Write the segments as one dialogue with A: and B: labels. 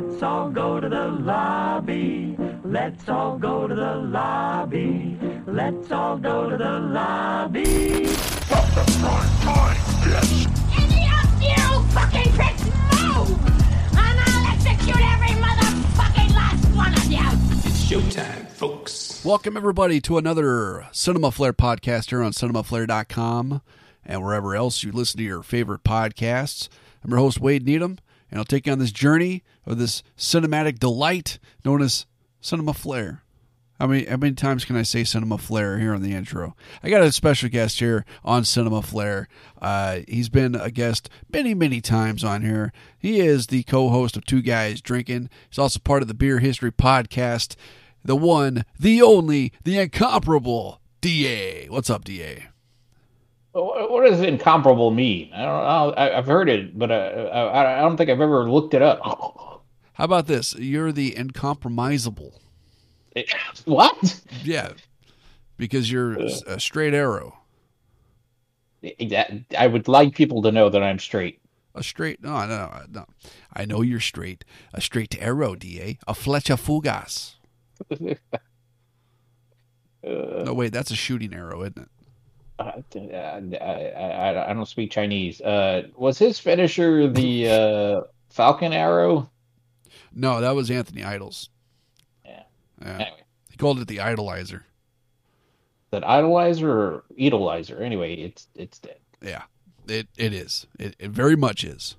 A: Let's all go to the lobby. Let's all go to the lobby. Let's all go to the lobby.
B: Stop the prime time, bitch!
C: Any of you fucking pricks move! And I'll execute every motherfucking last one of you!
D: It's showtime, folks.
E: Welcome, everybody, to another Cinema Flare podcast here on cinemaflare.com and wherever else you listen to your favorite podcasts. I'm your host, Wade Needham, and I'll take you on this journey of this cinematic delight known as Cinema Flare. How many, how many times can I say Cinema Flare here on the intro? I got a special guest here on Cinema Flare. Uh, he's been a guest many, many times on here. He is the co host of Two Guys Drinking. He's also part of the Beer History Podcast. The one, the only, the incomparable DA. What's up, DA?
F: What does incomparable mean? I don't know. I've heard it, but uh, I I don't think I've ever looked it up.
E: How about this? You're the incompromisable.
F: What?
E: Yeah, because you're a straight arrow.
F: That- I would like people to know that I'm straight.
E: A straight no, no, no. I know you're straight. A straight arrow, Da. A flecha fugas. no, wait, that's a shooting arrow, isn't it?
F: Uh, I, I, I, I don't speak Chinese. Uh, was his finisher the uh, Falcon Arrow?
E: No, that was Anthony Idles.
F: Yeah.
E: Yeah.
F: Anyway,
E: He called it the idolizer.
F: that idolizer or idolizer? Anyway, it's it's dead.
E: Yeah, it it is. It, it very much is.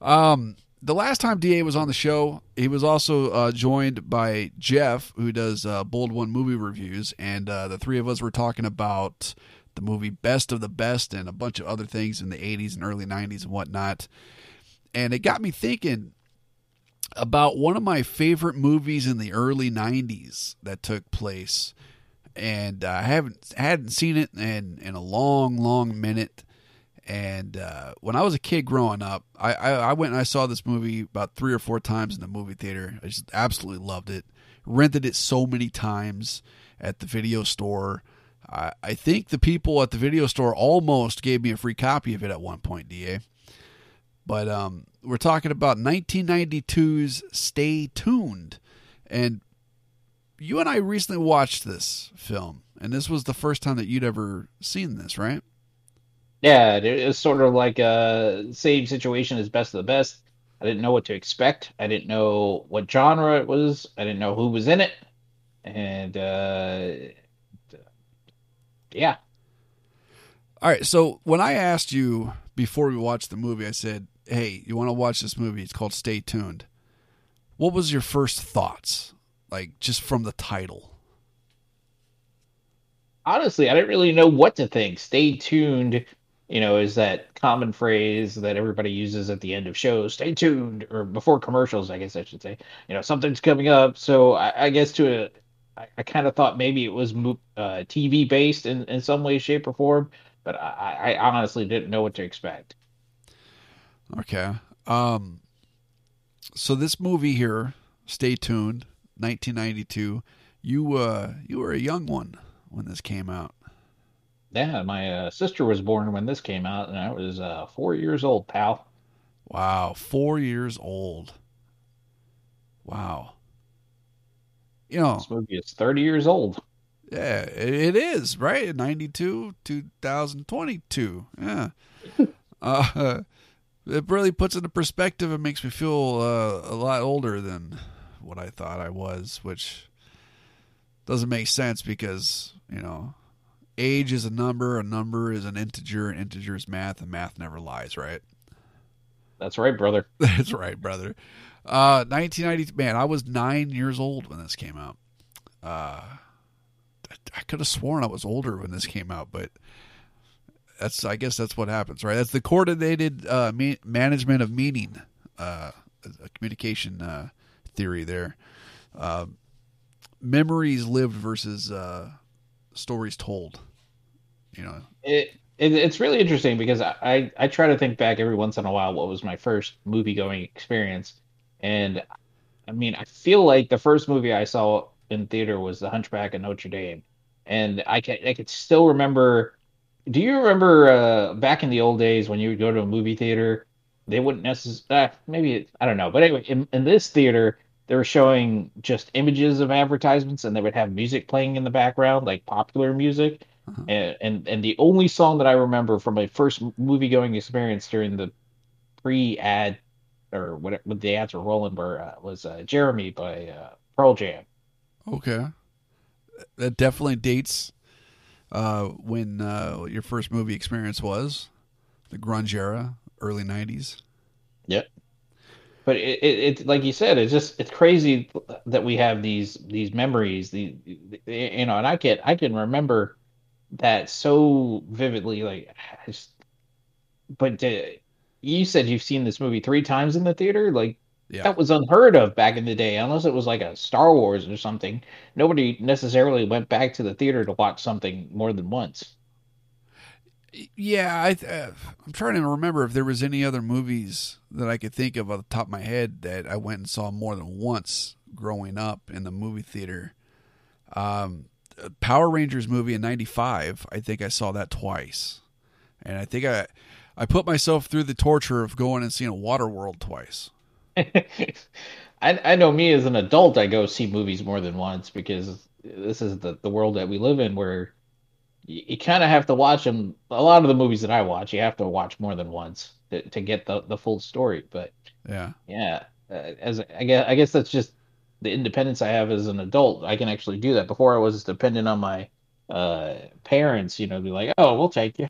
E: Um, the last time Da was on the show, he was also uh, joined by Jeff, who does uh, Bold One movie reviews, and uh, the three of us were talking about the movie Best of the Best and a bunch of other things in the '80s and early '90s and whatnot. And it got me thinking about one of my favorite movies in the early '90s that took place and uh, I haven't hadn't seen it in in a long, long minute. And uh, when I was a kid growing up, I, I, I went and I saw this movie about three or four times in the movie theater. I just absolutely loved it. Rented it so many times at the video store. I, I think the people at the video store almost gave me a free copy of it at one point, Da. But um, we're talking about 1992's Stay Tuned. And you and I recently watched this film, and this was the first time that you'd ever seen this, right?
F: Yeah, it- was sort of like a same situation as Best of the Best. I didn't know what to expect. I didn't know what genre it was. I didn't know who was in it. And uh yeah,
E: All right. So when I asked you before we watched the movie, I said, "Hey, you want to watch this movie? It's called Stay Tuned." What was your first thoughts, like just from the title?
F: honestly, I didn't really know what to think. Stay tuned, you know, is that common phrase that everybody uses at the end of shows. Stay tuned, or before commercials, I guess I should say. You know, something's coming up. So I, I guess to a, I, I kind of thought maybe it was uh, TV based in, in some way, shape, or form. But I, I honestly didn't know what to expect.
E: Okay. Um. So this movie here, Stay Tuned, 1992. You uh, you were a young one when this came out.
F: Yeah, my uh, sister was born when this came out, and I was uh, four years old, pal.
E: Wow, four years old. Wow. You know,
F: This movie is 30 years old.
E: yeah, it, is right. Ninety two, two thousand twenty two. Yeah. uh, it really puts into perspective. It makes me feel uh, a lot older than what I thought I was, which doesn't make sense because you know, age is a number, a number is an integer, an integer is math, and math never lies, right?
F: That's right, brother.
E: That's right, brother. Uh, 1990. Man, I was nine years old when this came out. Uh, I could have sworn I was older when this came out, but that's. I guess that's what happens, right? That's the coordinated uh, me- management of meaning, uh, a communication uh, theory there. Uh, memories lived versus uh, stories told. You know,
F: it, it it's really interesting because I, I I try to think back every once in a while what was my first movie going experience, and I mean I feel like the first movie I saw in theater was The Hunchback of Notre Dame, and I can I could still remember. Do you remember uh, back in the old days when you would go to a movie theater they wouldn't necessarily uh, maybe it, I don't know, but anyway, in, in this theater they were showing just images of advertisements and they would have music playing in the background like popular music. And, and and the only song that i remember from my first movie going experience during the pre-ad or whatever when the ads were rolling were uh, was uh, jeremy by uh, pearl jam.
E: Okay. That definitely dates uh, when uh, your first movie experience was the grunge era, early 90s.
F: Yep. But it, it, it's like you said, it's just it's crazy that we have these these memories. The you know, and I can I can remember that so vividly. Like, just, but uh, you said you've seen this movie three times in the theater. Like
E: Yeah.
F: that was unheard of back in the day, unless it was like a Star Wars or something. Nobody necessarily went back to the theater to watch something more than once.
E: Yeah, I th- uh, I'm trying to remember if there was any other movies that I could think of off the top of my head that I went and saw more than once growing up in the movie theater. Um, Power Rangers movie in '95, I think I saw that twice, and I think I I put myself through the torture of going and seeing a Waterworld twice.
F: I I know me as an adult, I go see movies more than once because this is the the world that we live in where you, you kind of have to watch them. A lot of the movies that I watch, you have to watch more than once to, to get the the full story. But
E: Yeah,
F: yeah, uh, as I guess I guess that's just the independence I have as an adult. I can actually do that. Before I was dependent on my uh parents, you know, be like, "Oh, we'll take you."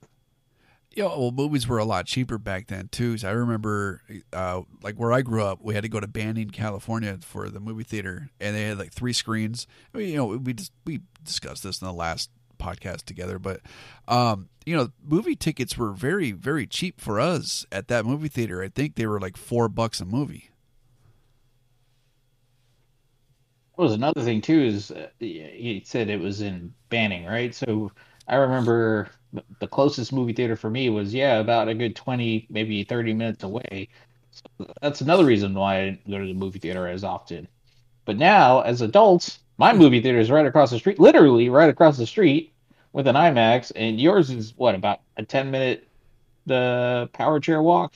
E: Yeah, well, movies were a lot cheaper back then too. So I remember, uh, like where I grew up, we had to go to Banning, California, for the movie theater, and they had like three screens. I mean, you know, we just we discussed this in the last podcast together, but um, you know, movie tickets were very very cheap for us at that movie theater. I think they were like four bucks a movie.
F: Was another thing too is uh, he said it was in Banning, right? So I remember the closest movie theater for me was yeah about a good 20 maybe 30 minutes away. So that's another reason why I didn't go to the movie theater as often. But now as adults, my movie theater is right across the street, literally right across the street with an IMAX, and yours is what about a 10 minute the power chair walk?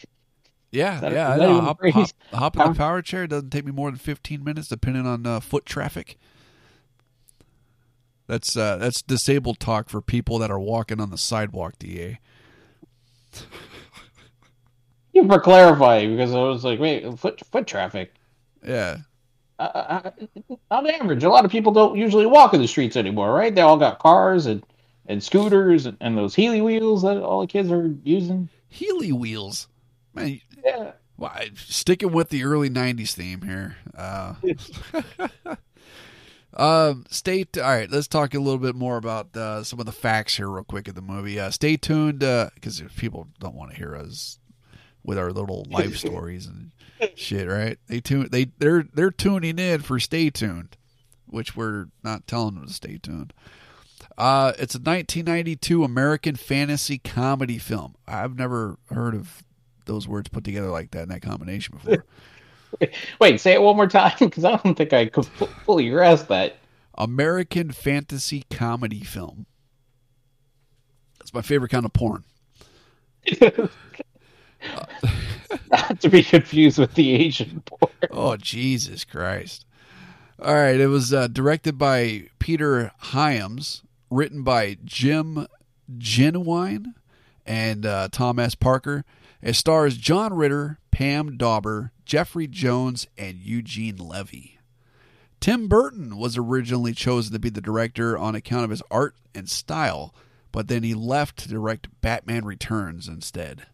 E: Yeah,
F: that-
E: yeah. I know. Hop, hop, hop in the
F: Power-
E: power chair doesn't take me more than fifteen minutes, depending on uh, foot traffic. That's uh, that's disabled talk for people that are walking on the sidewalk. Da.
F: Thank you for clarifying because I was like, wait, foot foot traffic.
E: Yeah,
F: uh, on average, a lot of people don't usually walk in the streets anymore, right? They all got cars and, and scooters and, and those Healy wheels that all the kids are using.
E: Healy wheels. Man,
F: Yeah.
E: well, I- sticking with the early '90s theme here. Uh, um, state. All right, let's talk a little bit more about uh, some of the facts here, real quick, of the movie. Uh, stay tuned because if people don't want to hear us with our little life stories and shit, right? They tune. They they're they're tuning in for stay tuned, which we're not telling them to stay tuned. Uh, it's a 1992 American fantasy comedy film. I've never heard of those words put together like that in that combination before.
F: Wait, say it one more time because I don't think I could fully grasp that.
E: American fantasy comedy film. That's my favorite kind of porn.
F: Not to be confused with the Asian porn.
E: Oh Jesus Christ! All right, it was uh, directed by Peter Hyams, written by Jim Jennewein and uh, Tom S. Parker. It stars John Ritter, Pam Dawber, Jeffrey Jones, and Eugene Levy. Tim Burton was originally chosen to be the director on account of his art and style, but then he left to direct Batman Returns instead.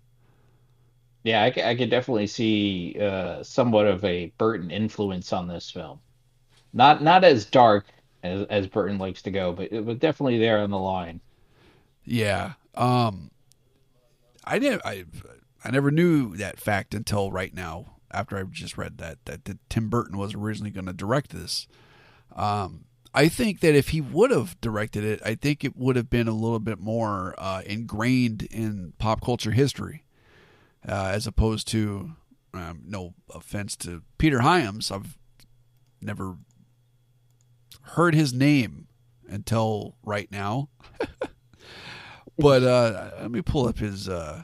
F: Yeah, I, I could definitely see uh, somewhat of a Burton influence on this film. Not not as dark as, as Burton likes to go, but it was definitely there on the line.
E: Yeah. Um I didn't I I never knew that fact until right now after I just read that that, that Tim Burton was originally going to direct this. Um I think that if he would have directed it, I think it would have been a little bit more uh, ingrained in pop culture history, uh, as opposed to, um, no offense to Peter Hyams, I've never heard his name until right now. but uh, let me pull up his uh,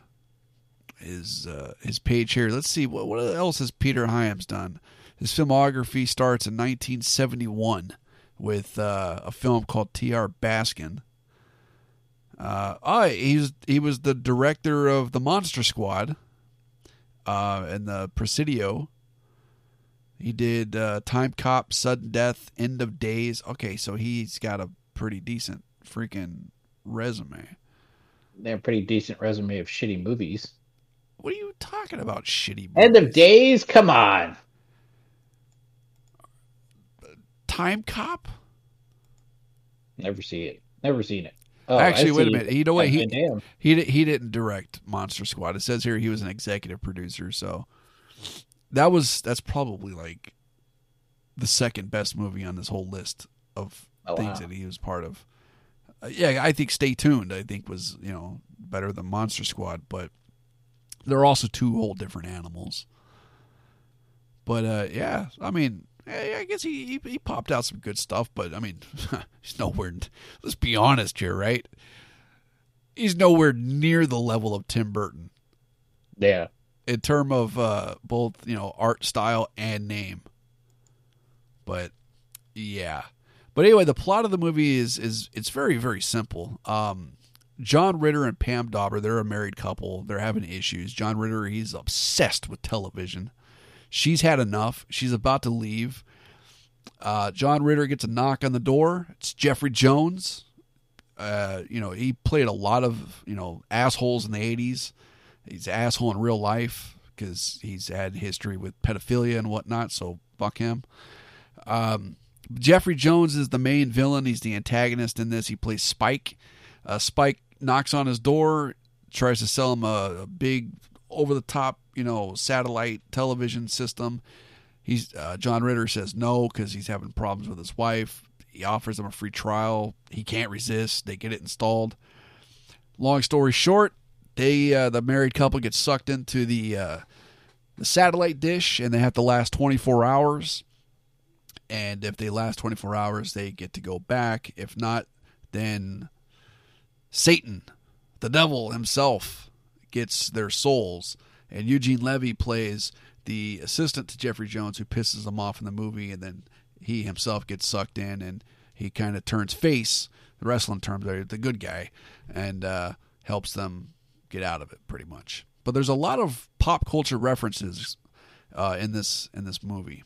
E: his uh, his page here. Let's see what what else has Peter Hyams done. His filmography starts in 1971 with uh, a film called T.R. Baskin. Uh, oh, he's he was the director of the Monster Squad, uh, and the Presidio. He did uh, Time Cop, Sudden Death, End of Days. Okay, so he's got a pretty decent freaking resume.
F: They have a pretty decent resume of shitty movies.
E: What are you talking about? Shitty.
F: End of? Days, come on.
E: Time Cop.
F: Never see it. Never seen it. Oh,
E: Actually, wait a minute. You know what? He he he didn't direct Monster Squad. It says here he was an executive producer. So that was that's probably like the second best movie on this whole list of
F: Oh,
E: things
F: wow.
E: that he was part of. Uh, yeah, I think Stay Tuned. I think was you know better than Monster Squad, but they're also two whole different animals. But uh, yeah, I mean, I guess he, he he popped out some good stuff, but I mean, he's nowhere. Let's be honest here, right? He's nowhere near the level of Tim Burton
F: Yeah.
E: in term of uh, both you know art style and name. But yeah, but anyway, the plot of the movie is is it's very very simple. Um, John Ritter and Pam Dawber, they're a married couple. They're having issues. John Ritter, he's obsessed with television. She's had enough. She's about to leave. Uh, John Ritter gets a knock on the door. It's Jeffrey Jones. Uh, you know, he played a lot of you know assholes in the '80s. He's an asshole in real life because he's had history with pedophilia and whatnot. So fuck him. Um, Jeffrey Jones is the main villain. He's the antagonist in this. He plays Spike. Uh, Spike knocks on his door, tries to sell him a, a big, over the top, you know, satellite television system. He's uh, John Ritter says no because he's having problems with his wife. He offers him a free trial. He can't resist. They get it installed. Long story short, they uh, the married couple gets sucked into the uh, the satellite dish, and they have to last 24 hours. And if they last 24 hours, they get to go back. If not, then Satan, the devil himself, gets their souls. And Eugene Levy plays the assistant to Jeffrey Jones who pisses him off in the movie, and then he himself gets sucked in and he kind of turns face, the wrestling terms are the good guy, and uh, helps them get out of it pretty much. But there's a lot of pop culture references uh, in this in this movie.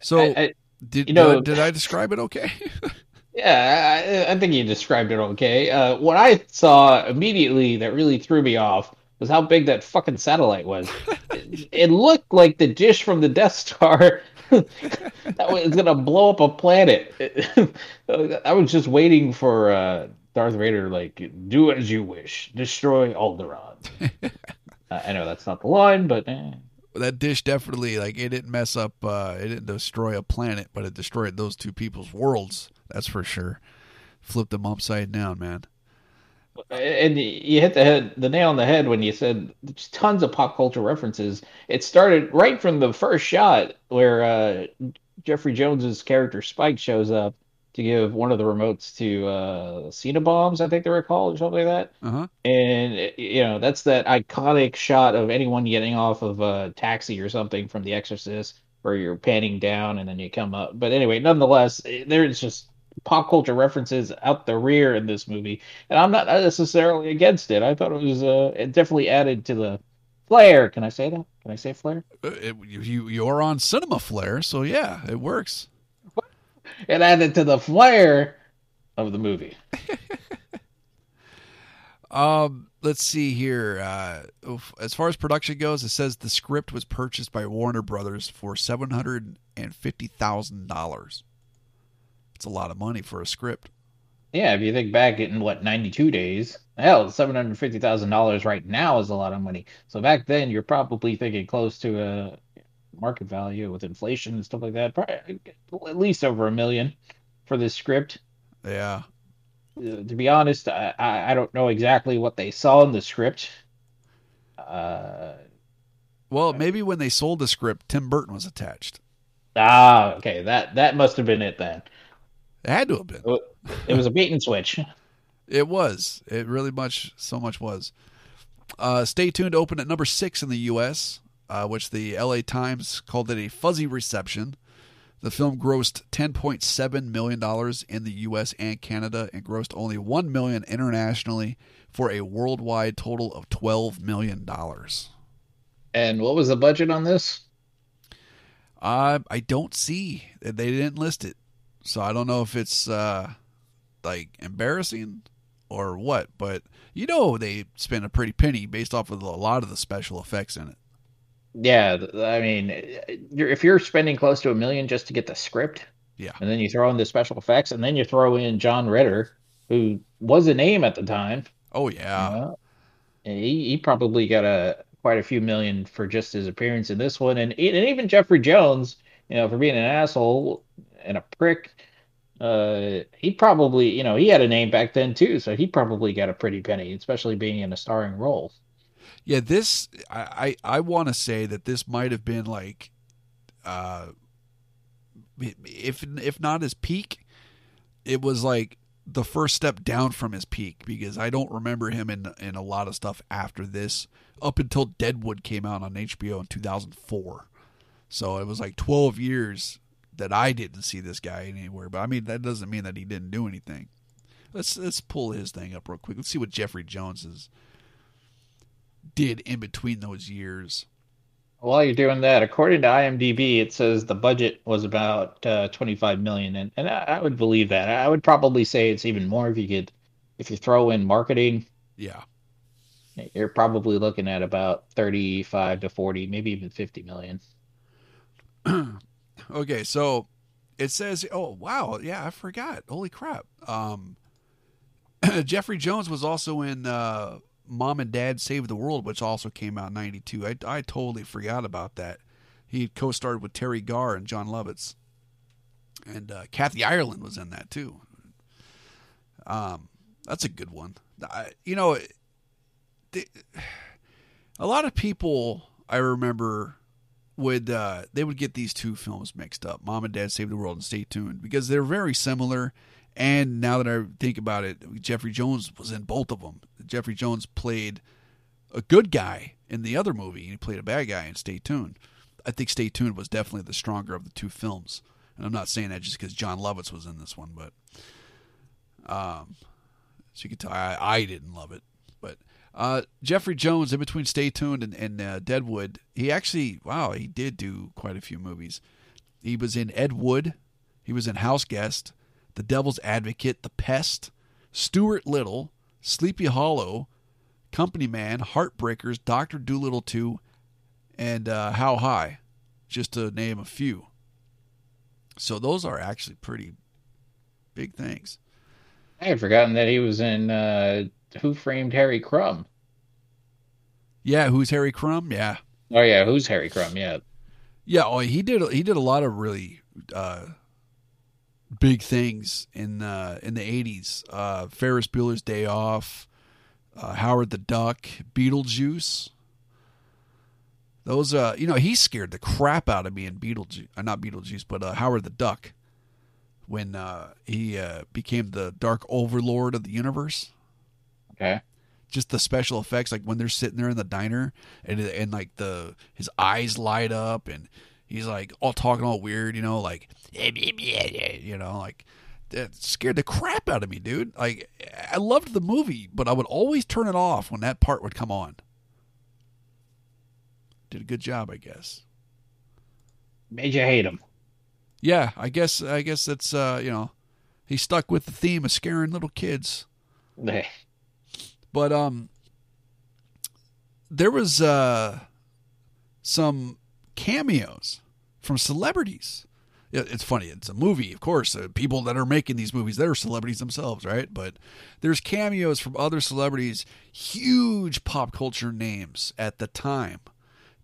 E: So
F: I- I-
E: did
F: you know-
E: did, did I describe it okay?
F: Yeah, I, I think you described it okay. Uh, what I saw immediately that really threw me off was how big that fucking satellite was. it, it looked like the dish from the Death Star that was gonna blow up a planet. I was just waiting for uh, Darth Vader, like, do as you wish, destroy Alderaan. uh, I know that's not the line, but eh.
E: that dish definitely like it didn't mess up uh it didn't destroy a planet but it destroyed those two people's worlds that's for sure Flip them upside down man
F: And you hit the head, the nail on the head when you said there's tons of pop culture references. It started right from the first shot where uh, Jeffrey Jones's character Spike shows up to give one of the remotes to uh, Bombs, I think they were called, or something like that.
E: uh-huh
F: And you know that's that iconic shot of anyone getting off of a taxi or something from The Exorcist, where you're panning down and then you come up. But anyway, nonetheless, there's just pop culture references out the rear in this movie, and I'm not necessarily against it. I thought it was uh, it definitely added to the flair. Can I say that? Can I say flair?
E: Uh, it, you you're on cinema flair, so yeah it works
F: It added to the flair of the movie.
E: um let's see here uh as far as production goes it says the script was purchased by warner brothers for $750000 it's a lot of money for a script
F: Yeah, if you think back in what 92 days, hell, seven hundred fifty thousand dollars right now is a lot of money. So back then, you're probably thinking close to a market value with inflation and stuff like that. Probably at least over a million for this script.
E: yeah
F: Uh, to be honest, I, I I don't know exactly what they saw in the script. Uh,
E: well maybe when they sold the script tim burton was attached
F: ah, okay, that that must have been it then.
E: It had to have been
F: It was a bait and switch.
E: It was. It really much so much was. Uh, Stay tuned opened at number six in the U.S., uh, which the L.A. Times called it a fuzzy reception. The film grossed $10.7 million in the U.S. and Canada and grossed only 1 million internationally for a worldwide total of $12 million.
F: And what was the budget on this?
E: Uh, I don't see. They didn't list it. So I don't know if it's uh, like embarrassing or what, but you know they spent a pretty penny based off of a lot of the special effects in it.
F: Yeah, I mean, you're, if you're spending close to a million just to get the script,
E: Yeah.
F: and then you throw in the special effects, and then you throw in John Ritter, who was a name at the time,
E: Oh yeah.
F: uh, he, he probably got a quite a few million for just his appearance in this one, and, and even Jeffrey Jones, you know, for being an asshole and a prick. Uh, he probably, you know, he had a name back then too, so he probably got a pretty penny, especially being in a starring role.
E: Yeah, this I I, I want to say that this might have been like, uh, if if not his peak, it was like the first step down from his peak because I don't remember him in in a lot of stuff after this up until Deadwood came out on HBO in 2004. So it was like 12 years that I didn't see this guy anywhere. But I mean that doesn't mean that he didn't do anything. Let's let's pull his thing up real quick. Let's see what Jeffrey Jones is did in between those years.
F: While you're doing that, according to IMDb, it says the budget was about uh, 25 million, and and I, I would believe that. I would probably say it's even more if you could, if you throw in marketing,
E: Yeah.
F: you're probably looking at about 35 to 40, maybe even 50 million.
E: Okay, so it says, oh wow, yeah, I forgot. Holy crap. Um, Jeffrey Jones was also in uh, Mom and Dad Save the World, which also came out in '92. I I totally forgot about that. He co-starred with Teri Garr and Jon Lovitz, and uh, Kathy Ireland was in that too. Um, that's a good one. I, you know, a lot of people I remember would uh, they would get these two films mixed up, Mom and Dad Save the World and Stay Tuned, because they're very similar. And now that I think about it, Jeffrey Jones was in both of them. Jeffrey Jones played a good guy in the other movie, and he played a bad guy in Stay Tuned. I think Stay Tuned was definitely the stronger of the two films, and I'm not saying that just because Jon Lovitz was in this one, but um, so you can tell I, I didn't love it, but uh, Jeffrey Jones, in between Stay Tuned and, and uh, Deadwood, he actually, wow, he did do quite a few movies. He was in Ed Wood, he was in House Guest, The Devil's Advocate, The Pest, Stuart Little, Sleepy Hollow, Company Man, Heartbreakers, Doctor Dolittle 2, and uh, How High, just to name a few. So those are actually pretty big things.
F: I had forgotten that he was in uh, Who Framed Harry Crumb.
E: Yeah, who's Harry Crumb? Yeah.
F: Oh yeah, who's Harry Crumb? Yeah,
E: Yeah, oh, he did. He did a lot of really uh, big things in uh, in the eighties. Uh, Ferris Bueller's Day Off, uh, Howard the Duck, Beetlejuice. Those, uh, you know, he scared the crap out of me in Beetlejuice. Uh, not Beetlejuice, but uh, Howard the Duck, when uh, he uh, became the Dark Overlord of the universe
F: okay.
E: just the special effects like when they're sitting there in the diner and and like the his eyes light up and he's like all talking all weird you know like you know like that scared the crap out of me dude like i loved the movie but i would always turn it off when that part would come on did a good job i guess
F: Made you hate him.
E: Yeah i guess i guess that's uh you know he stuck with the theme of scaring little kids But um there was uh some cameos from celebrities. It's funny. It's a movie, of course. Uh, people that are making these movies, they're celebrities themselves, right? But there's cameos from other celebrities, huge pop culture names at the time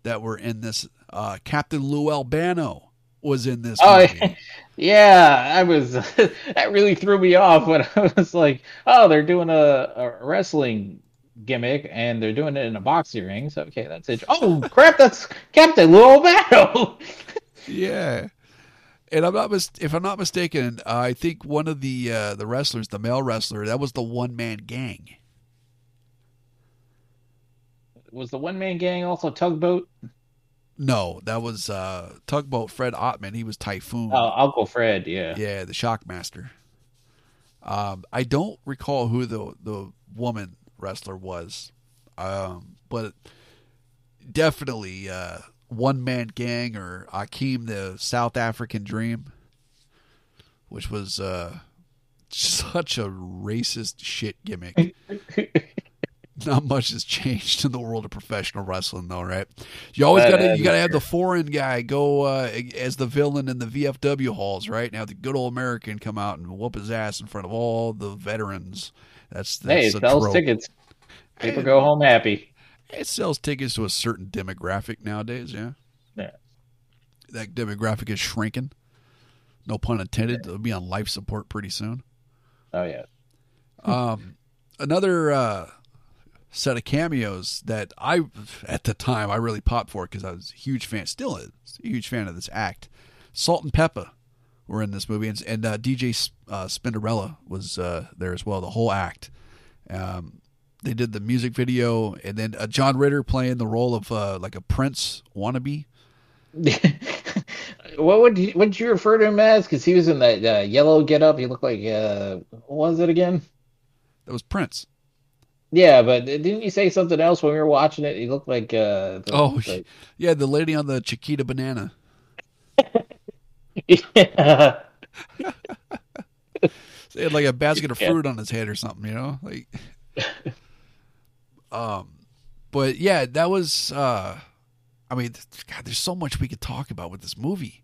E: that were in this. Uh, Captain Lou Albano was in this
F: Oh,
E: movie.
F: yeah, I was. that really threw me off when I was like, "Oh, they're doing a, a wrestling gimmick and they're doing it in a boxing ring." So okay, that's it. Oh crap, that's Captain Lou Albano.
E: Yeah. And I'm not mis- if I'm not mistaken, uh, I think one of the uh, the wrestlers, the male wrestler, that was the one man gang.
F: was the one man gang also tugboat?
E: No, that was uh, tugboat Fred Ottman. He was Typhoon.
F: Oh, Uncle Fred. Yeah.
E: Yeah, the Shockmaster. Um, I don't recall who the the woman wrestler was, um, but definitely uh, one man gang or Akeem the South African Dream, which was uh, such a racist shit gimmick. Not much has changed in the world of professional wrestling, though, right? You always got to you got to have the foreign guy go uh, as the villain in the VFW halls, right? Now the good old American come out and whoop his ass in front of all the veterans. That's
F: Hey,
E: that's a
F: sells
E: trope.
F: tickets. People go home happy.
E: It sells tickets to a certain demographic nowadays. Yeah,
F: Yeah.
E: that demographic is shrinking. No pun intended. They'll be on life support pretty soon.
F: Oh yeah.
E: Um, another uh, set of cameos that I, at the time, I really popped for because I was a huge fan, still is a huge fan of this act. Salt-N-Pepa were in this movie, and, and uh, DJ uh, Spinderella was uh, there as well. The whole act. Um, they did the music video, and then uh, John Ritter playing the role of uh, like a Prince wannabe.
F: what would you, did you refer to him as? Because he was in that uh, yellow getup. He looked like uh, what was it again?
E: That was Prince.
F: Yeah, but didn't you say something else when we were watching it? He looked like uh, the,
E: Oh,
F: the-
E: yeah, the lady on the Chiquita banana.
F: yeah.
E: He had like a basket of
F: Yeah.
E: fruit on his head or something, you know? Like Um but yeah, that was uh I mean, god, there's so much we could talk about with this movie.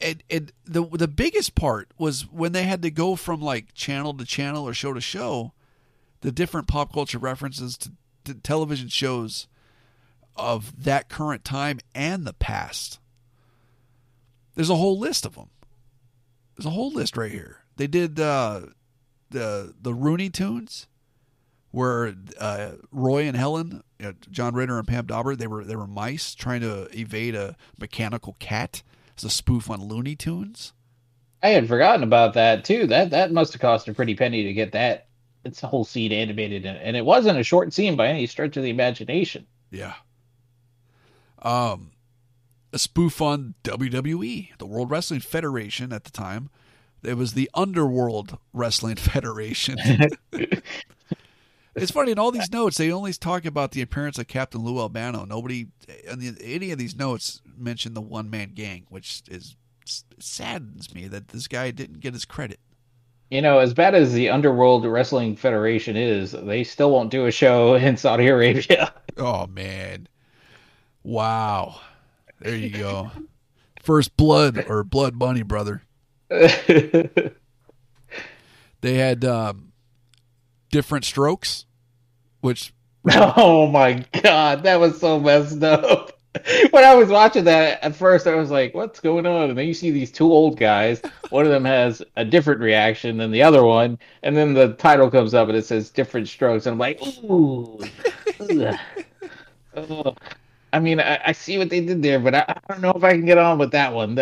E: And, and the the biggest part was when they had to go from like channel to channel or show to show, the different pop culture references to, to television shows of that current time and the past. There's a whole list of them. There's a whole list right here. They did uh, the the Rooney Tunes, where uh, Roy and Helen, you know, John Ritter and Pam Dawber, they were they were mice trying to evade a mechanical cat. It's a spoof on Looney Tunes.
F: I had forgotten about that too. That that must have cost a pretty penny to get that. It's a whole scene animated, and, and it wasn't a short scene by any stretch of the imagination.
E: Yeah. Um, a spoof on WWE, the World Wrestling Federation at the time. It was the Underworld Wrestling Federation. it's funny in all these notes they only talk about the appearance of Captain Lou Albano. Nobody, in the, any of these notes, mention the one man gang, which is saddens me that this guy didn't get his credit.
F: You know, as bad as the Underworld Wrestling Federation is, they still won't do a show in Saudi Arabia.
E: Oh man. Wow. There you go. First blood or blood money, brother. They had um, different strokes, which
F: oh my god, that was so messed up. When I was watching that at first, I was like, "What's going on?" And then you see these two old guys. One of them has a different reaction than the other one, and then the title comes up and it says "different strokes," and I'm like, "Ooh." I mean, I, I see what they did there, but I, I don't know if I can get on with that one.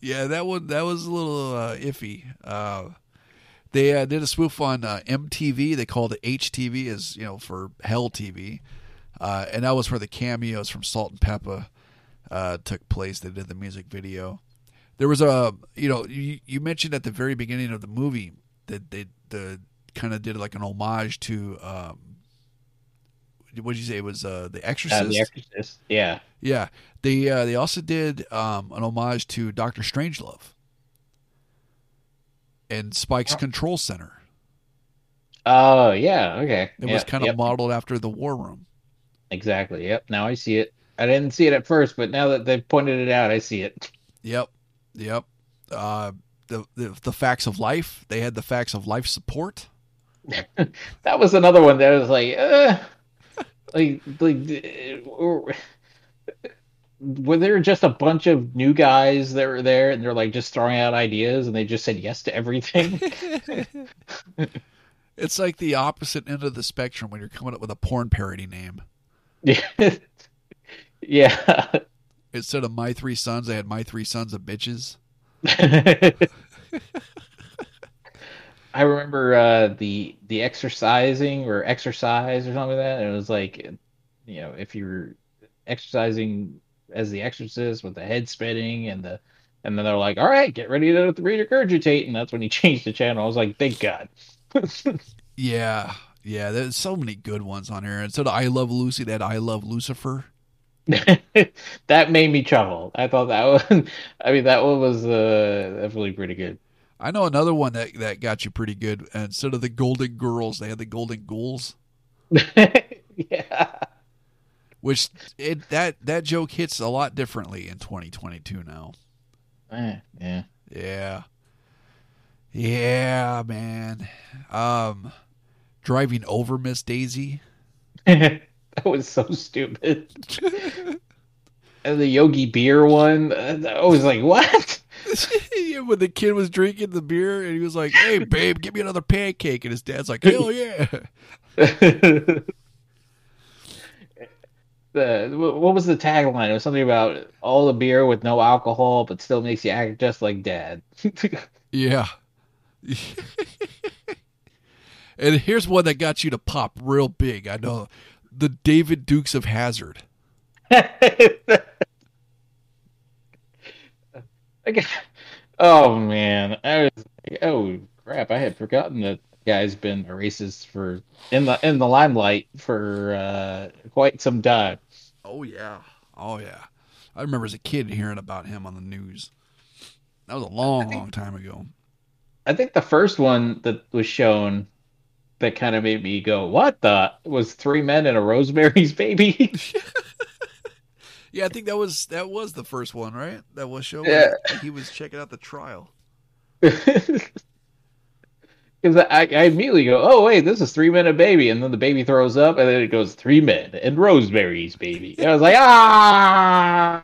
E: Yeah, that one that was a little uh, iffy. Uh, they uh, did a spoof on uh, MTV. They called it HTV, as you know, for Hell TV, uh, and that was where the cameos from Salt-N-Pepa uh, took place. They did the music video. There was a, you know, you, you mentioned at the very beginning of the movie that they the kind of did like an homage to. Um, what did you say? It was uh, the Exorcist.
F: Uh, the Exorcist. Yeah.
E: Yeah, they uh, they also did um, an homage to Doctor Strangelove and Spike's Control Center.
F: Oh yeah. Okay.
E: It was kind of
F: yep.
E: modeled after the War Room.
F: Exactly. Yep. Now I see it. I didn't see it at first, but now that they've pointed it out, I see it.
E: Yep, yep. Uh, the, the the facts of life. They had the facts of life support.
F: That was another one that was like, uh, like, like, uh, were there just a bunch of new guys that were there, and they're like just throwing out ideas, and they just said yes to everything?
E: It's like the opposite end of the spectrum when you're coming up with a porn parody name.
F: yeah.
E: Instead of my three sons, they had my three sons of bitches.
F: I remember uh, the the exercising or exercise or something like that. And it was like, you know, if you're exercising as the exorcist with the head spinning and the and then they're like, all right, get ready to re regurgitate, and that's when he changed the channel. I was like, thank God.
E: Yeah, yeah. There's so many good ones on here. Instead of I Love Lucy, that I Love Lucifer.
F: that made me chuckle. I thought that one. I mean, that one was uh, definitely pretty good.
E: I know another one that that got you pretty good. Instead of the Golden Girls, they had the Golden Ghouls,
F: yeah.
E: which it that that joke hits a lot differently in 2022 now.
F: Eh, yeah.
E: Yeah. Yeah, man. Um driving over Miss Daisy.
F: that was so stupid. and the Yogi Beer one, uh, I was like, what?
E: when the kid was drinking the beer and he was like, "Hey, babe, give me another pancake," and his dad's like, "Hell yeah!"
F: the what was the tagline? It was something about all the beer with no alcohol, but still makes you act just like dad.
E: Yeah. And here's one that got you to pop real big. I know the David Dukes of Hazard.
F: Oh man, I was like, oh crap! I had forgotten that guy's been a racist for in the in the limelight for uh, quite some time.
E: Oh yeah. Oh yeah. I remember as a kid hearing about him on the news. That was a long, long time ago.
F: I think the first one that was shown that kind of made me go, "What the?" was Three Men and a Rosemary's Baby.
E: Yeah, I think that was that was the first one, right? That was show.
F: Yeah.
E: Like he was checking out the trial.
F: Because I, I immediately go, "Oh wait, this is Three Men and a Baby," and then the baby throws up, and then it goes Three Men and Rosemary's Baby. And I was like, "Ah!"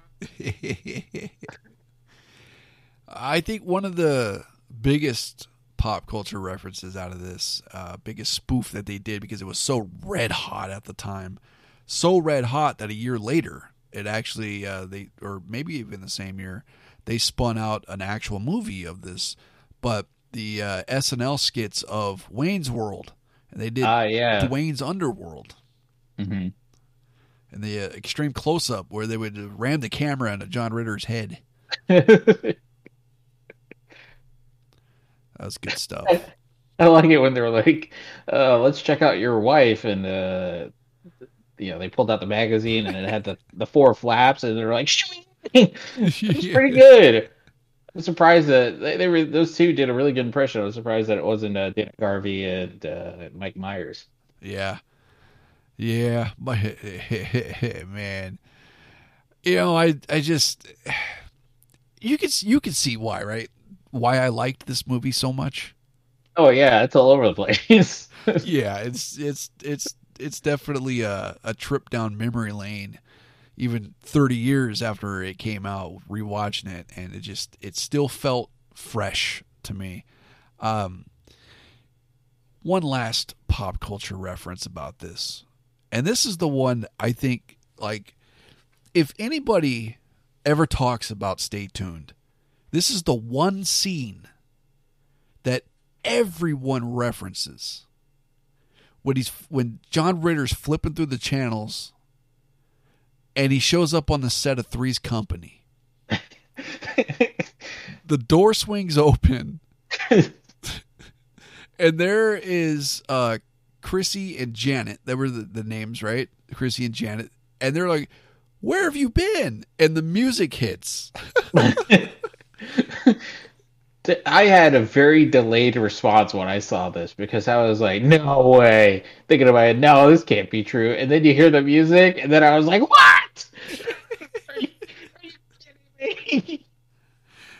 E: I think one of the biggest pop culture references out of this, uh, biggest spoof that they did because it was so red hot at the time, so red hot that a year later it actually uh, they or maybe even the same year they spun out an actual movie of this, but the uh, SNL skits of Wayne's World, and they did
F: Ah, yeah.
E: Dwayne's Underworld.
F: hmm
E: and the uh, extreme close up where they would ram the camera into John Ritter's head. That was good stuff.
F: I like it when they're like, uh, "Let's check out your wife," and uh, you know they pulled out the magazine and it had the, the four flaps, and they're like! "It's pretty good." I'm surprised that they, they were those two did a really good impression. I was surprised that it wasn't uh, Dana Carvey and uh, Mike Myers.
E: Yeah. Yeah, but man, you know, I I just you can you can see why, right? Why I liked this movie so much.
F: Oh yeah, it's all over the place.
E: yeah, it's it's it's it's definitely a a trip down memory lane. Even 30 years after it came out, rewatching it, and it just it still felt fresh to me. Um, one last pop culture reference about this, and this is the one I think like if anybody ever talks about Stay Tuned, this is the one scene that everyone references when he's when John Ritter's flipping through the channels and he shows up on the set of Three's Company. the door swings open and there is uh Chrissy and Janet. That were the, the names, right? Chrissy and Janet. And they're like, Where have you been? And the music hits.
F: I had a very delayed response when I saw this because I was like, "No way!" Thinking about it, no, this can't be true. And then you hear the music, and then I was like, "What?" are, you, are you kidding me?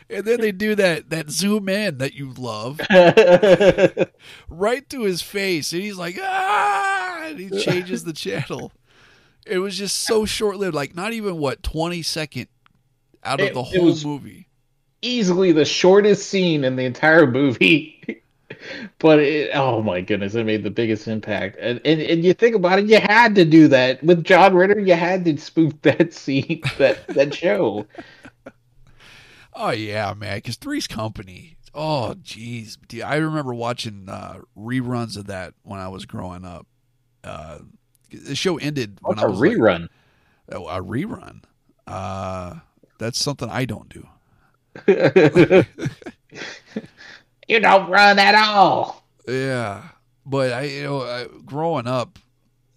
E: And then they do that that zoom in that you love right to his face, and he's like, ah, and he changes the channel. It was just so short lived, like not even what twenty second out of
F: It-
E: the whole
F: was-
E: movie.
F: Easily the shortest scene in the entire movie. But it, oh my goodness, it made the biggest impact. And, and and you think about it, you had to do that with John Ritter. You had to spoof that scene, that that show.
E: Oh yeah, man, because Three's Company, Oh, jeez. I remember watching uh, reruns of that when I was growing up. Uh, the show ended when
F: What's
E: I
F: a
E: was like-
F: rerun?
E: Oh, a rerun. Uh, that's something I don't do.
F: You don't run at all.
E: Yeah, but I, you know, I, growing up,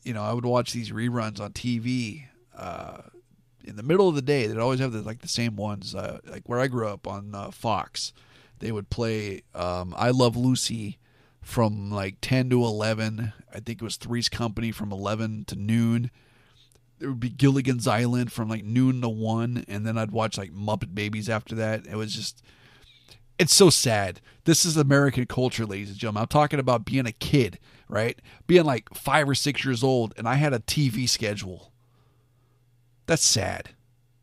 E: you know, I would watch these reruns on TV. Uh, in the middle of the day, they'd always have the, like the same ones. Uh, like where I grew up on uh, Fox, they would play um, "I Love Lucy" from like ten to eleven. I think it was Three's Company from eleven to noon. There would be Gilligan's Island from like noon to one, and then I'd watch like Muppet Babies after that. It was just it's so sad. This is American culture, ladies and gentlemen. I'm talking about being a kid, right? Being like five or six years old, and I had a TV schedule. That's sad.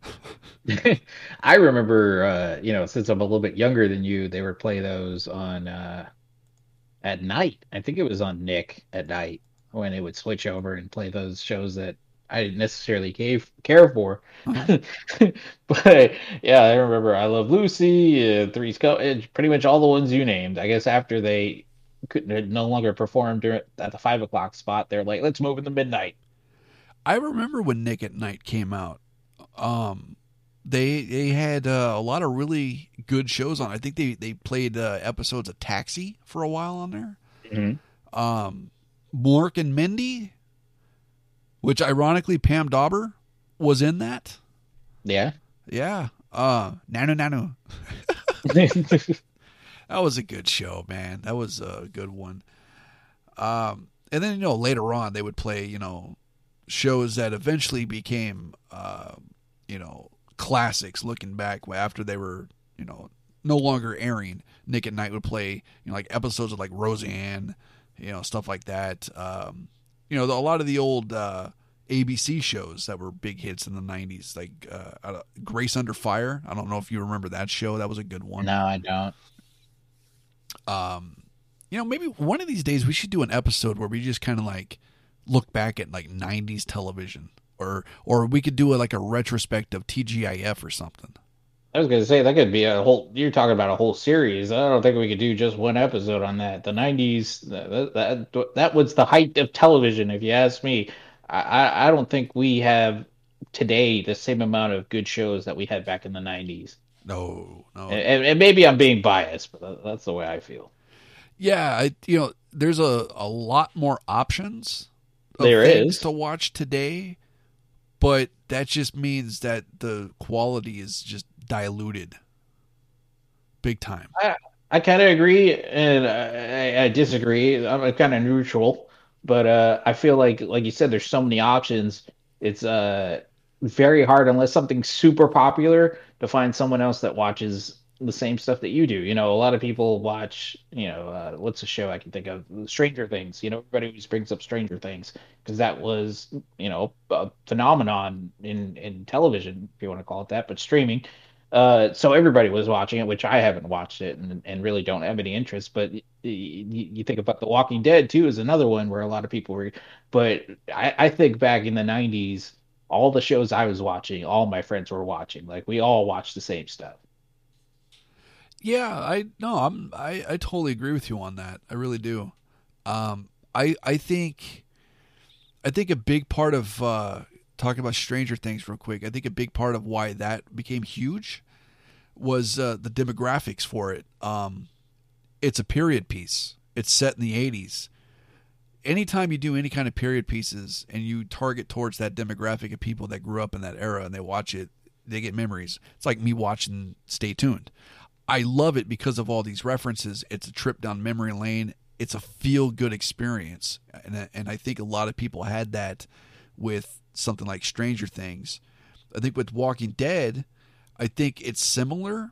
F: I remember, uh, you know, since I'm a little bit younger than you, they would play those on uh, at night. I think it was on Nick at night when it would switch over and play those shows that I didn't necessarily cave, care for. but yeah, I remember I Love Lucy, uh, Three's Co. Pretty much all the ones you named. I guess after they couldn't no longer perform during at the five o'clock spot, they're like, let's move in the midnight.
E: I remember when Nick at Night came out. Um, they they had uh, a lot of really good shows on. I think they they played uh, episodes of Taxi for a while on there.
F: Mhm.
E: Um, Mork and Mindy, which ironically Pam Dawber was in that.
F: Yeah.
E: Yeah. Uh, Nanu Nanu. That was a good show, man. That was a good one. Um, and then you know later on they would play you know shows that eventually became uh, you know classics. Looking back after they were you know no longer airing, Nick at Night would play you know like episodes of like Roseanne, you know stuff like that. Um, you know the, a lot of the old uh, ABC shows that were big hits in the '90s, like uh, Grace Under Fire. I don't know if you remember that show. That was a good one.
F: no, I don't.
E: um you know maybe one of these days we should do an episode where we just kind of like look back at like 90s television or or we could do a, like a retrospective of TGIF or something
F: I was gonna say that could be a whole. You're talking about a whole series. I don't think we could do just one episode on that. The '90s, that that, that was the height of television, if you ask me. I I don't think we have today the same amount of good shows that we had back in the '90s.
E: no no
F: And, and maybe I'm being biased, but that's the way I feel.
E: yeah I, you know there's a a lot more options
F: There
E: to watch today but that just means that the quality is just diluted big time
F: I I kind of agree and I, I disagree. I'm kind of neutral, but uh, I feel like, like you said, there's so many options. It's uh, very hard unless something's super popular to find someone else that watches the same stuff that you do. You know, a lot of people watch. You know, uh, what's a show I can think of? Stranger Things. You know, everybody always brings up Stranger Things because that was you know a phenomenon in in television, if you want to call it that, but streaming. Uh, so everybody was watching it, which I haven't watched it and, and really don't have any interest. But y- y- you think about The Walking Dead too is another one where a lot of people were. But I, I think back in the '90s, all the shows I was watching, all my friends were watching. Like we all watched the same stuff.
E: Yeah, I no, I'm I, I totally agree with you on that. I really do. Um, I I think I think a big part of uh, talking about Stranger Things real quick. I think a big part of why that became huge was uh, the demographics for it. Um, it's a period piece. It's set in the '80s. Anytime you do any kind of period pieces and you target towards that demographic of people that grew up in that era and they watch it, they get memories. It's like me watching Stay Tuned. I love it because of all these references. It's a trip down memory lane. It's a feel good experience, and and I think a lot of people had that with something like Stranger Things. I think with Walking Dead, I think it's similar,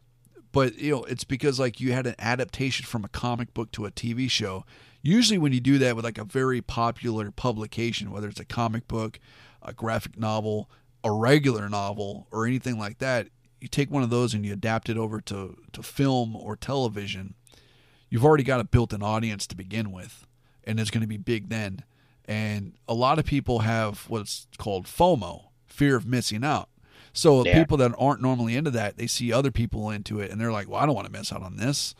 E: but you know it's because like you had an adaptation from a comic book to a TV show. Usually, when you do that with like a very popular publication, whether it's a comic book, a graphic novel, a regular novel, or anything like that, you take one of those and you adapt it over to, to film or television, you've already got a built in audience to begin with, and it's going to be big then. And a lot of people have what's called FOMO, fear of missing out. So
F: Yeah.
E: people that aren't normally into that, they see other people into it and they're like, well, I don't want to miss out on this.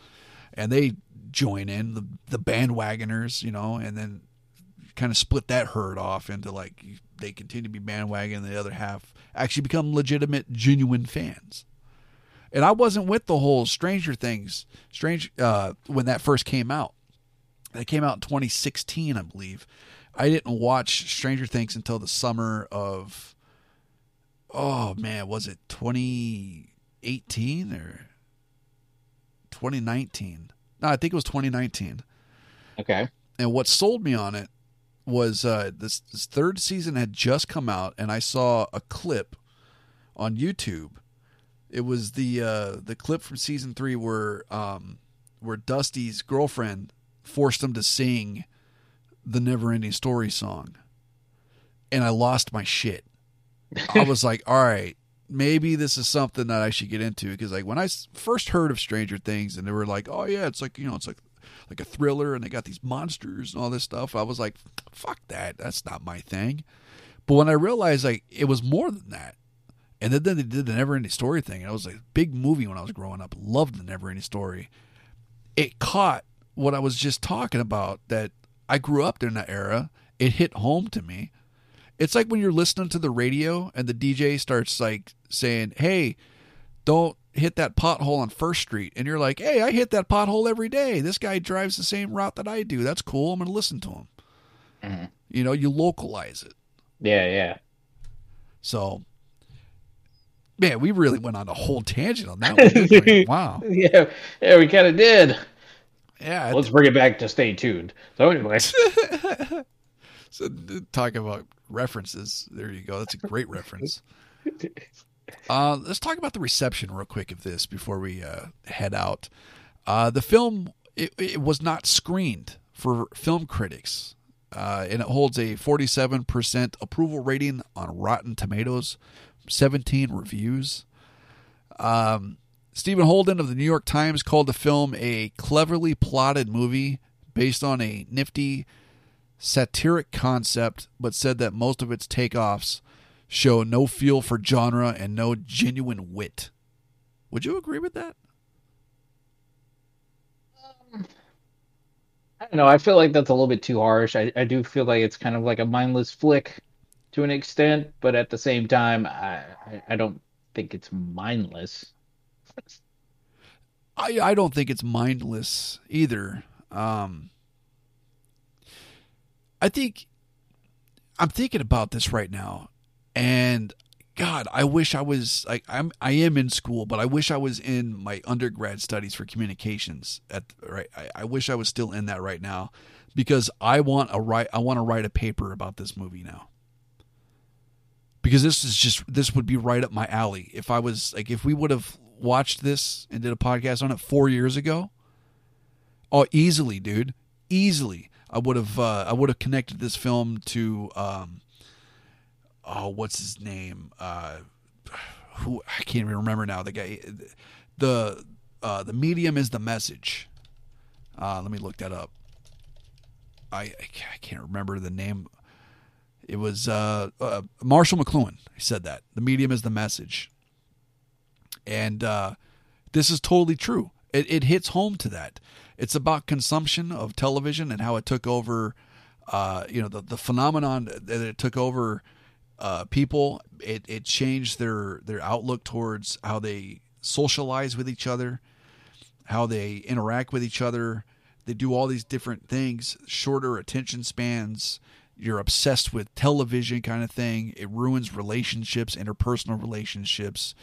E: and they join in the the bandwagoners, you know, and then kind of split that herd off into like they continue to be bandwagon, and the other half actually become legitimate, genuine fans. And I wasn't with the whole Stranger Things, strange uh, when that first came out. That came out in 2016, I believe. I didn't watch Stranger Things until the summer of, oh man, was it 2018 or 2019? No, I think it was 2019.
F: Okay.
E: And what sold me on it was uh, this, this third season had just come out, and I saw a clip on YouTube. It was the uh, the clip from season three where um, where Dusty's girlfriend forced him to sing the Never Ending Story song, and I lost my shit. I was like, all right, maybe this is something that I should get into because like when I first heard of Stranger Things and they were like, oh yeah, it's like you know, it's like like a thriller and they got these monsters and all this stuff. I was like, fuck that, that's not my thing. But when I realized like it was more than that, and then, they did the Never Ending Story thing, and it was a big movie when I was growing up. Loved the Never Ending Story. It caught what I was just talking about that I grew up during that era. It hit home to me. It's like when you're listening to the radio and the DJ starts like saying, "Hey, don't hit that pothole on First Street," and you're like, "Hey, I hit that pothole every day. This guy drives the same route that I do. That's cool. I'm going to listen to him." Mm-hmm. You know, you localize it.
F: Yeah, yeah.
E: So, man, we really went on a whole tangent on that one. didn't wow.
F: Yeah, yeah, we kind of did.
E: Yeah.
F: Let's bring it back to stay tuned. So anyway,
E: So, talk about references. There you go. That's a great reference. Uh, let's talk about the reception real quick of this before we uh, head out. Uh, the film it, it was not screened for film critics, uh, and it holds a 47% approval rating on Rotten Tomatoes, 17 reviews. Um, Stephen Holden of the New York Times called the film a cleverly plotted movie based on a nifty satiric concept, but said that most of its takeoffs show no feel for genre and no genuine wit. Would you agree with that?
F: Um, I don't know. I feel like that's a little bit too harsh. I, I do feel like it's kind of like a mindless flick to an extent, but at the same time, I, I don't think it's mindless.
E: I, I don't think it's mindless either. Um, I think I'm thinking about this right now, and God, I wish I was like I'm I am in school, but I wish I was in my undergrad studies for communications. At right, I, I wish I was still in that right now because I want a write I want to write a paper about this movie now. Because this is just this would be right up my alley. If I was like if we would have watched this and did a podcast on it four years ago, oh easily, dude, easily. I would have uh, I would have connected this film to um, oh what's his name uh, who I can't even remember now the guy the uh, the medium is the message. Uh, let me look that up. I I can't remember the name. It was uh, uh, Marshall McLuhan. He said that the medium is the message, and uh, this is totally true. It, it hits home to that. It's about consumption of television and how it took over. Uh, you know the the phenomenon that it took over uh, people. It it changed their their outlook towards how they socialize with each other, how they interact with each other. They do all these different things, shorter attention spans. You're obsessed with television, kind of thing. It ruins relationships, interpersonal relationships.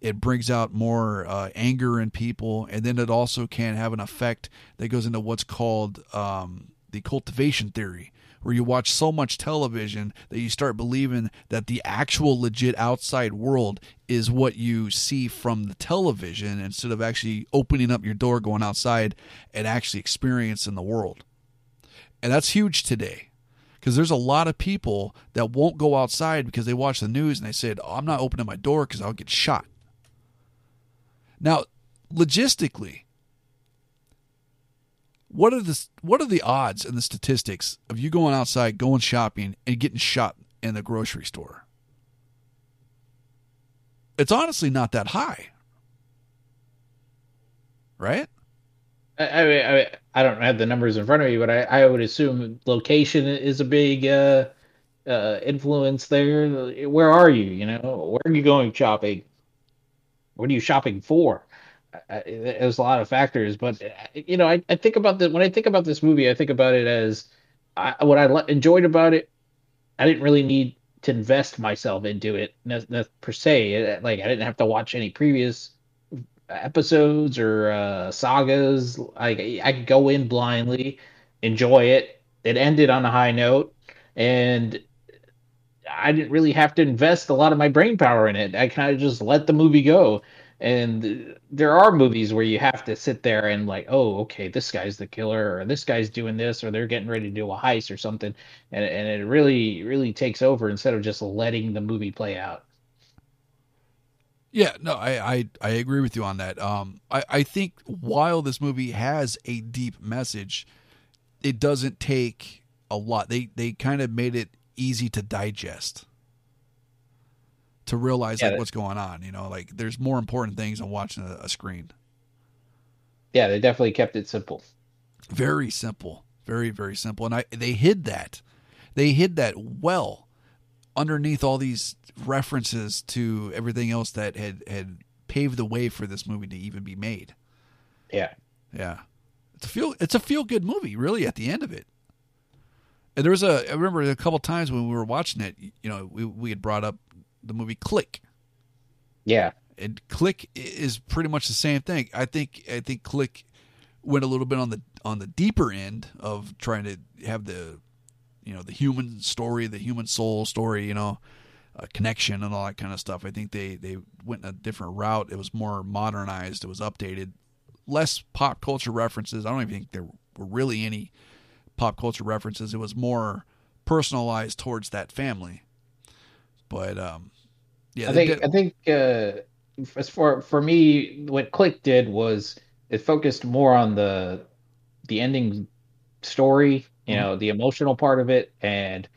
E: It brings out more uh, anger in people, and then it also can have an effect that goes into what's called um, the cultivation theory, where you watch so much television that you start believing that the actual legit outside world is what you see from the television instead of actually opening up your door, going outside, and actually experiencing the world. And that's huge today because there's a lot of people that won't go outside because they watch the news and they said, oh, I'm not opening my door because I'll get shot. Now, logistically, what are the what are the odds and the statistics of you going outside, going shopping, and getting shot in the grocery store? It's honestly not that high, right?
F: I, I, I- don't have the numbers in front of me, but I, I would assume location is a big uh, uh, influence there. Where are you? You know, where are you going shopping? What are you shopping for? I, I- there's a lot of factors, but uh, you know, I, I think about the when I think about this movie, I think about it as I, what I enjoyed about it. I didn't really need to invest myself into it per se. Like I didn't have to watch any previous episodes or uh, sagas. I I could go in blindly, enjoy it. It ended on a high note, and I didn't really have to invest a lot of my brain power in it. I kind of just let the movie go. And there are movies where you have to sit there and like, oh, okay, this guy's the killer, or this guy's doing this, or they're getting ready to do a heist or something, and and it really really takes over instead of just letting the movie play out.
E: Yeah, no, I, I, I agree with you on that. Um, I, I think while this movie has a deep message, it doesn't take a lot. They they kind of made it easy to digest, to realize
F: Yeah,
E: like what's going on. You know, like there's more important things than watching a, a screen.
F: Yeah, they definitely kept it simple.
E: Very simple, very very simple, and I they hid that, they hid that well underneath all these references to everything else that had had paved the way for this movie to even be made.
F: Yeah.
E: Yeah, it's a feel it's a feel good movie, really. At the end of it, and there was a I remember a couple times when we were watching it. You know, we we had brought up the movie Click,
F: Yeah.
E: and Click is pretty much the same thing. I think I think Click went a little bit on the on the deeper end of trying to have the you know the human story, the human soul story, you know, uh, connection and all that kind of stuff. I think they they went a different route. It was more modernized. It was updated, less pop culture references. I don't even think there were really any pop culture references. It was more personalized towards that family. But um, yeah,
F: I think I think uh, as for for me, what Click did was it focused more on the the ending story, you
E: Mm-hmm.
F: know, the emotional part of it, and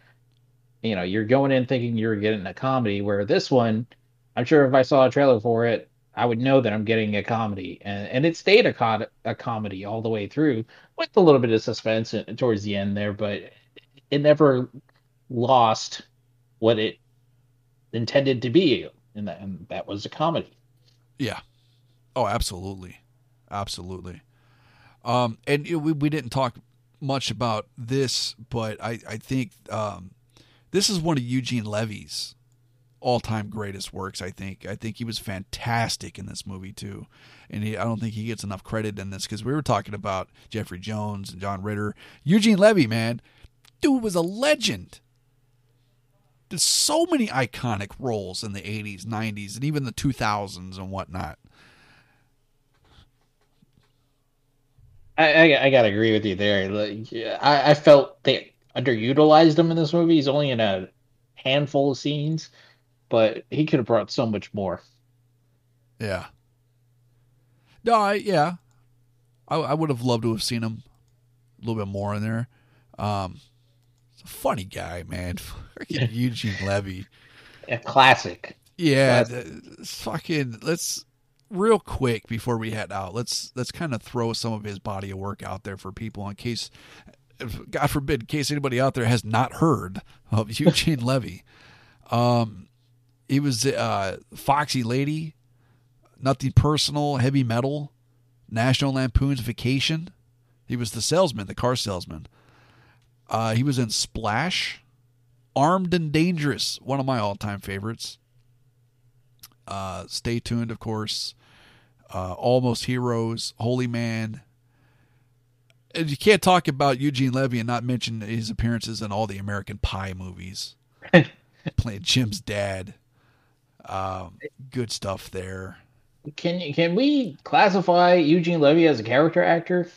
F: you know, you're going in thinking you're getting a comedy. Where this one, I'm sure if I saw a trailer for it, I would know that I'm getting a comedy, and and it stayed a co- a comedy all the way through, with a little bit of suspense towards the end there, but it never lost what it intended to be, and that, and that was a comedy.
E: Yeah. Oh, absolutely, absolutely. Um, and know, we we didn't talk much about this, but I I think um, this is one of Eugene Levy's all time greatest works. I think I think he was fantastic in this movie too, and he, I don't think he gets enough credit in this because we were talking about Jeffrey Jones and John Ritter. Eugene Levy, man, dude was a legend did so many iconic roles in the 80s, 90s, and even the 2000s and whatnot.
F: I, I, I gotta agree with you there. Like, I, I felt they underutilized him in this movie. He's only in a handful of scenes, but he could have brought so much more.
E: Yeah. No, I, yeah. I, I would have loved to have seen him a little bit more in there. Um, a funny guy, man. Freaking Eugene Levy.
F: A classic.
E: Yeah,
F: Classic.
E: fucking. Let's real quick before we head out. Let's let's kind of throw some of his body of work out there for people in case, if, God forbid, in case anybody out there has not heard of Eugene Levy. Um, he was uh, Foxy Lady, Nothing Personal, Heavy Metal, National Lampoon's Vacation. He was the salesman, the car salesman. Uh, he was in Splash, Armed and Dangerous, one of my all-time favorites. Uh, stay tuned, of course. Uh, Almost Heroes, Holy Man. And you can't talk about Eugene Levy and not mention his appearances in all the American Pie movies. Playing Jim's dad. Um, good stuff there.
F: Can can we classify Eugene Levy as a character actor,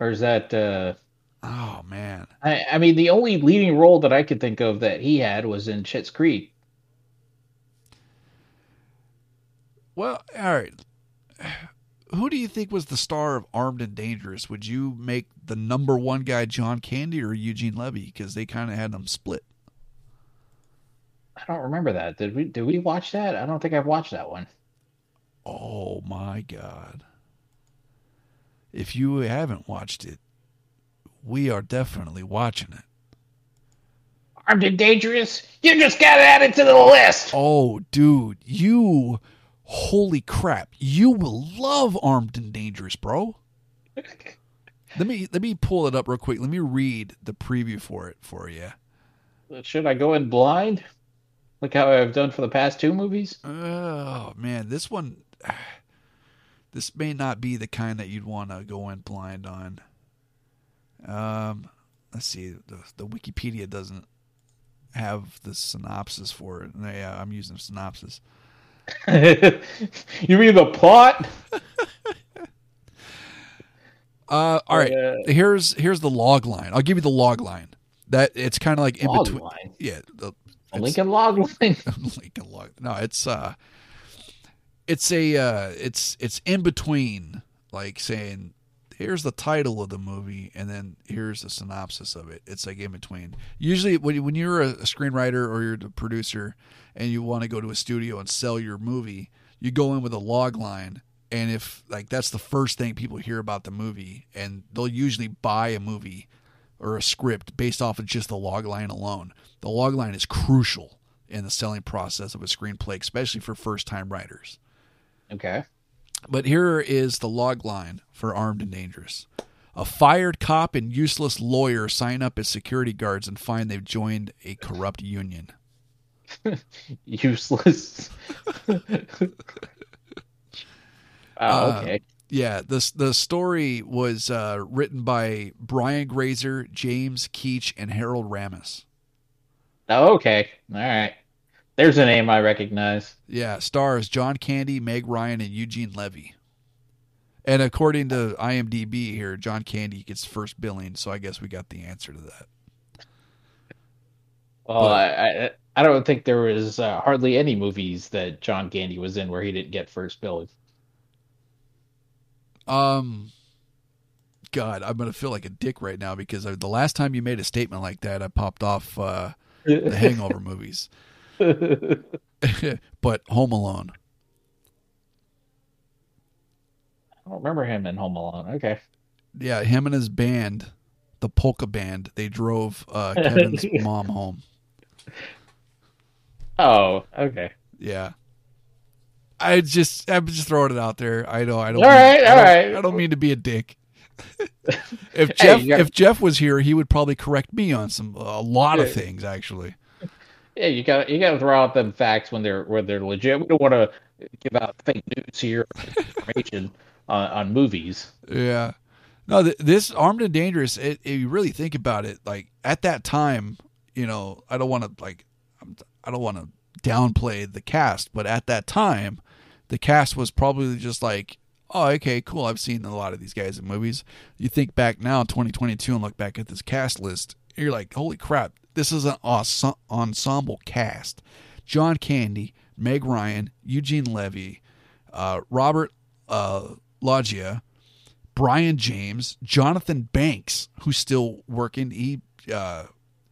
F: or is that? Uh,
E: Oh man,
F: I, I mean, the only leading role that I could think of that he had was in Schitt's Creek.
E: Well, all right. Who do you think was the star of Armed and Dangerous? Would you make the number one guy John Candy or Eugene Levy? Because they kind of had them split.
F: I don't remember that. Did we? Did we watch that? I don't think I've watched that one.
E: Oh my God. if you haven't watched it, we are definitely watching it.
F: Armed and dangerous. You just got to add it to the list.
E: Oh, dude, you holy crap. You will love Armed and Dangerous, bro. Let me let me pull it up real quick. Let me read the preview for it for you.
F: Should I go in blind? Like how I've done for the past two movies?
E: Oh man, this one this may not be the kind that you'd want to go in blind on. Um let's see, the, the Wikipedia doesn't have the synopsis for it. Yeah, I'm using a synopsis.
F: you mean the plot?
E: Uh, all right.
F: Uh,
E: here's here's the log line. I'll give you the log line. That it's kind of like in between.
F: line?
E: Yeah, the,
F: Lincoln log line?
E: Lincoln log. No, it's uh, it's a uh, it's it's in between. Like saying, here's the title of the movie, and then here's the synopsis of it. It's like in between. Usually, when when you're a, a screenwriter or you're the producer, and you want to go to a studio and sell your movie, you go in with a log line. And if like that's the first thing people hear about the movie, and they'll usually buy a movie or a script based off of just the log line alone. The log line is crucial in the selling process of a screenplay, especially for first time writers.
F: Okay.
E: But here is the log line for Armed and Dangerous. A fired cop and useless lawyer sign up as security guards and find they've joined a corrupt union.
F: Useless. oh,
E: Uh,
F: okay.
E: Yeah, this the story was uh, written by Brian Grazer, James Keach, and Harold Ramis.
F: Oh, okay. All right. There's a name I recognize.
E: Yeah, stars John Candy, Meg Ryan, and Eugene Levy. And according to IMDb here, John Candy gets first billing, so I guess we got the answer to that.
F: Well,
E: But-
F: I, I I don't think there was uh, hardly any movies that John Candy was in where he didn't get first billing.
E: Um, God, I'm gonna feel like a dick right now because the last time you made a statement like that, I popped off uh, the Hangover movies, but Home Alone.
F: I don't remember him in Home Alone. Okay.
E: Yeah, him and his band, the Polka Band, they drove uh, Kevin's mom home.
F: Oh, okay.
E: Yeah. I just I'm just throwing it out there. I know I don't
F: All
E: mean,
F: right,
E: I
F: all
E: don't-
F: right.
E: I don't mean to be a dick. if
F: Hey,
E: Jeff
F: got-
E: if Jeff was here, he would probably correct me on some a lot of things actually.
F: Yeah, you got you got to throw out them facts when they're when they're legit. We don't want to give out fake news here, information on, on movies.
E: Yeah. No, th- this Armed and Dangerous, it, if you really think about it, like at that time, you know, I don't want to like I'm- I don't want to downplay the cast, but at that time, the cast was probably just like, oh, okay, cool. I've seen a lot of these guys in movies. You think back now, 2022, and look back at this cast list, you're like, holy crap, this is an awesome ensemble cast. John Candy, Meg Ryan, Eugene Levy, uh, Robert uh, Loggia, Brion James, Jonathan Banks, who's still working. He uh,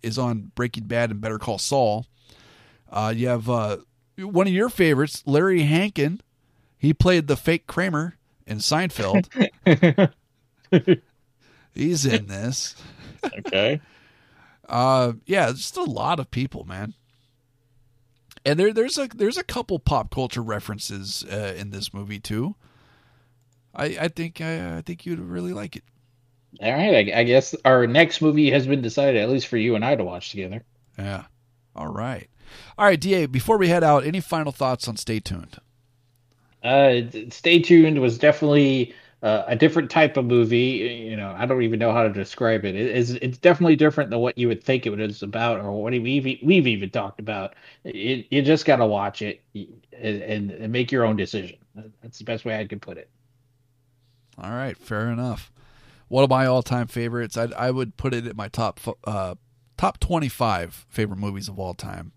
E: is on Breaking Bad and Better Call Saul. Uh, you have uh, one of your favorites, Larry Hankin. He played the fake Kramer in Seinfeld. He's in this.
F: Okay.
E: Uh, yeah, just a lot of people, man. And there, there's a there's a couple pop culture references uh, in this movie too. I I think I, I think you'd really like it.
F: All right. I, I guess our next movie has been decided, at least for you and I to watch together.
E: Yeah. All right. All right, Da. Before we head out, any final thoughts on Stay Tuned?
F: Uh, Stay tuned was definitely uh, a different type of movie. You know, I don't even know how to describe it. It is it's definitely different than what you would think it was about, or what we've we've even talked about. It, you just got to watch it and, and make your own decision. That's the best way I could put it.
E: All right, fair enough. One of my all-time favorites. I I would put it at my top uh, top twenty-five favorite movies of all time.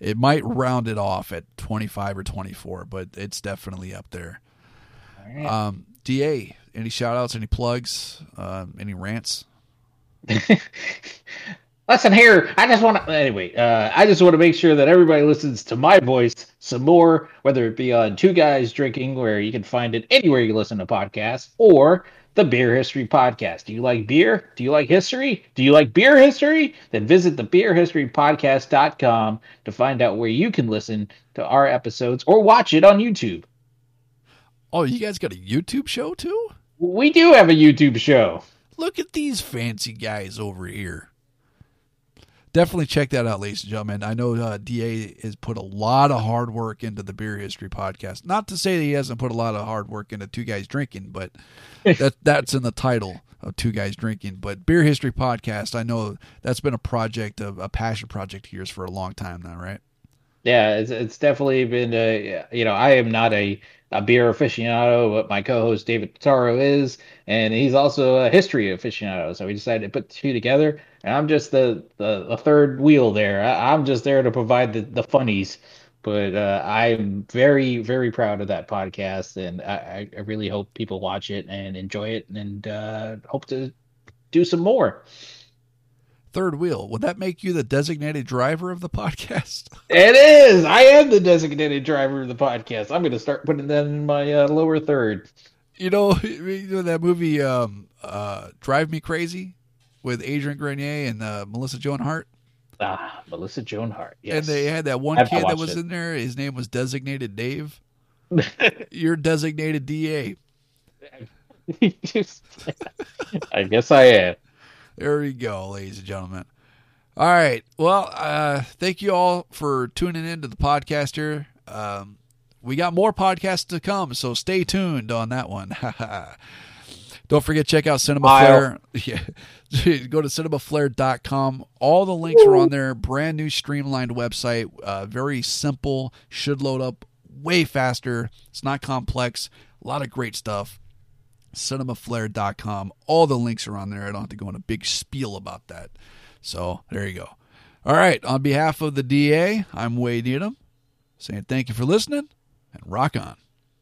E: It might round it off at twenty-five or twenty-four, but it's definitely up there.
F: Right.
E: Um, Da, any shout-outs, any plugs, um, any rants?
F: Listen here, I just want to. Anyway, uh, I just want to make sure that everybody listens to my voice some more, whether it be on Two Guys Drinking, where you can find it anywhere you listen to podcasts, or the Beer History Podcast. Do you like beer? Do you like history? Do you like beer history? Then visit the beerhistorypodcast.com to find out where you can listen to our episodes or watch it on YouTube.
E: Oh, you guys got a YouTube show too?
F: We do have a YouTube show.
E: Look at these fancy guys over here. Definitely check that out, ladies and gentlemen. I know uh, Da has put a lot of hard work into the beer history podcast. Not to say that he hasn't put a lot of hard work into two guys drinking, but that that's in the title of two guys drinking. But beer history podcast, I know that's been a project of a passion project of yours for a long time now, right?
F: Yeah, it's, it's definitely been a, you know, I am not a, a beer aficionado, but my co-host David Pitaro is, and he's also a history aficionado. So we decided to put the two together, and I'm just the the, the third wheel there. I, I'm just there to provide the, the funnies. But uh, I'm very, very proud of that podcast, and I, I really hope people watch it and enjoy it, and uh, hope to do some more.
E: Third wheel. Would that make you the designated driver of the podcast?
F: It is. I am the designated driver of the podcast. I'm going to start putting that in my uh, lower third.
E: You know, you know that movie um, uh, Drive Me Crazy with Adrian Grenier and uh, Melissa Joan Hart?
F: Ah, Melissa Joan Hart. Yes.
E: And they had that one
F: I've
E: kid that was
F: it.
E: in there. His name was Designated Dave. You're designated DA.
F: I guess I am.
E: There you go, ladies and gentlemen. All right. Well, uh, thank you all for tuning in to the podcast here. Um, we got more podcasts to come, so stay tuned on that one. Don't forget, check out Cinema
F: Smile.
E: Flare. Yeah. Go to cinemaflare.com. All the links are on there. Brand new streamlined website. Uh, very simple. Should load up way faster. It's not complex. A lot of great stuff cinemaflare.com. All the links are on there. I don't have to go in a big spiel about that. So there you go. All right. On behalf of the DA, I'm Wade Needham saying thank you for listening and rock on.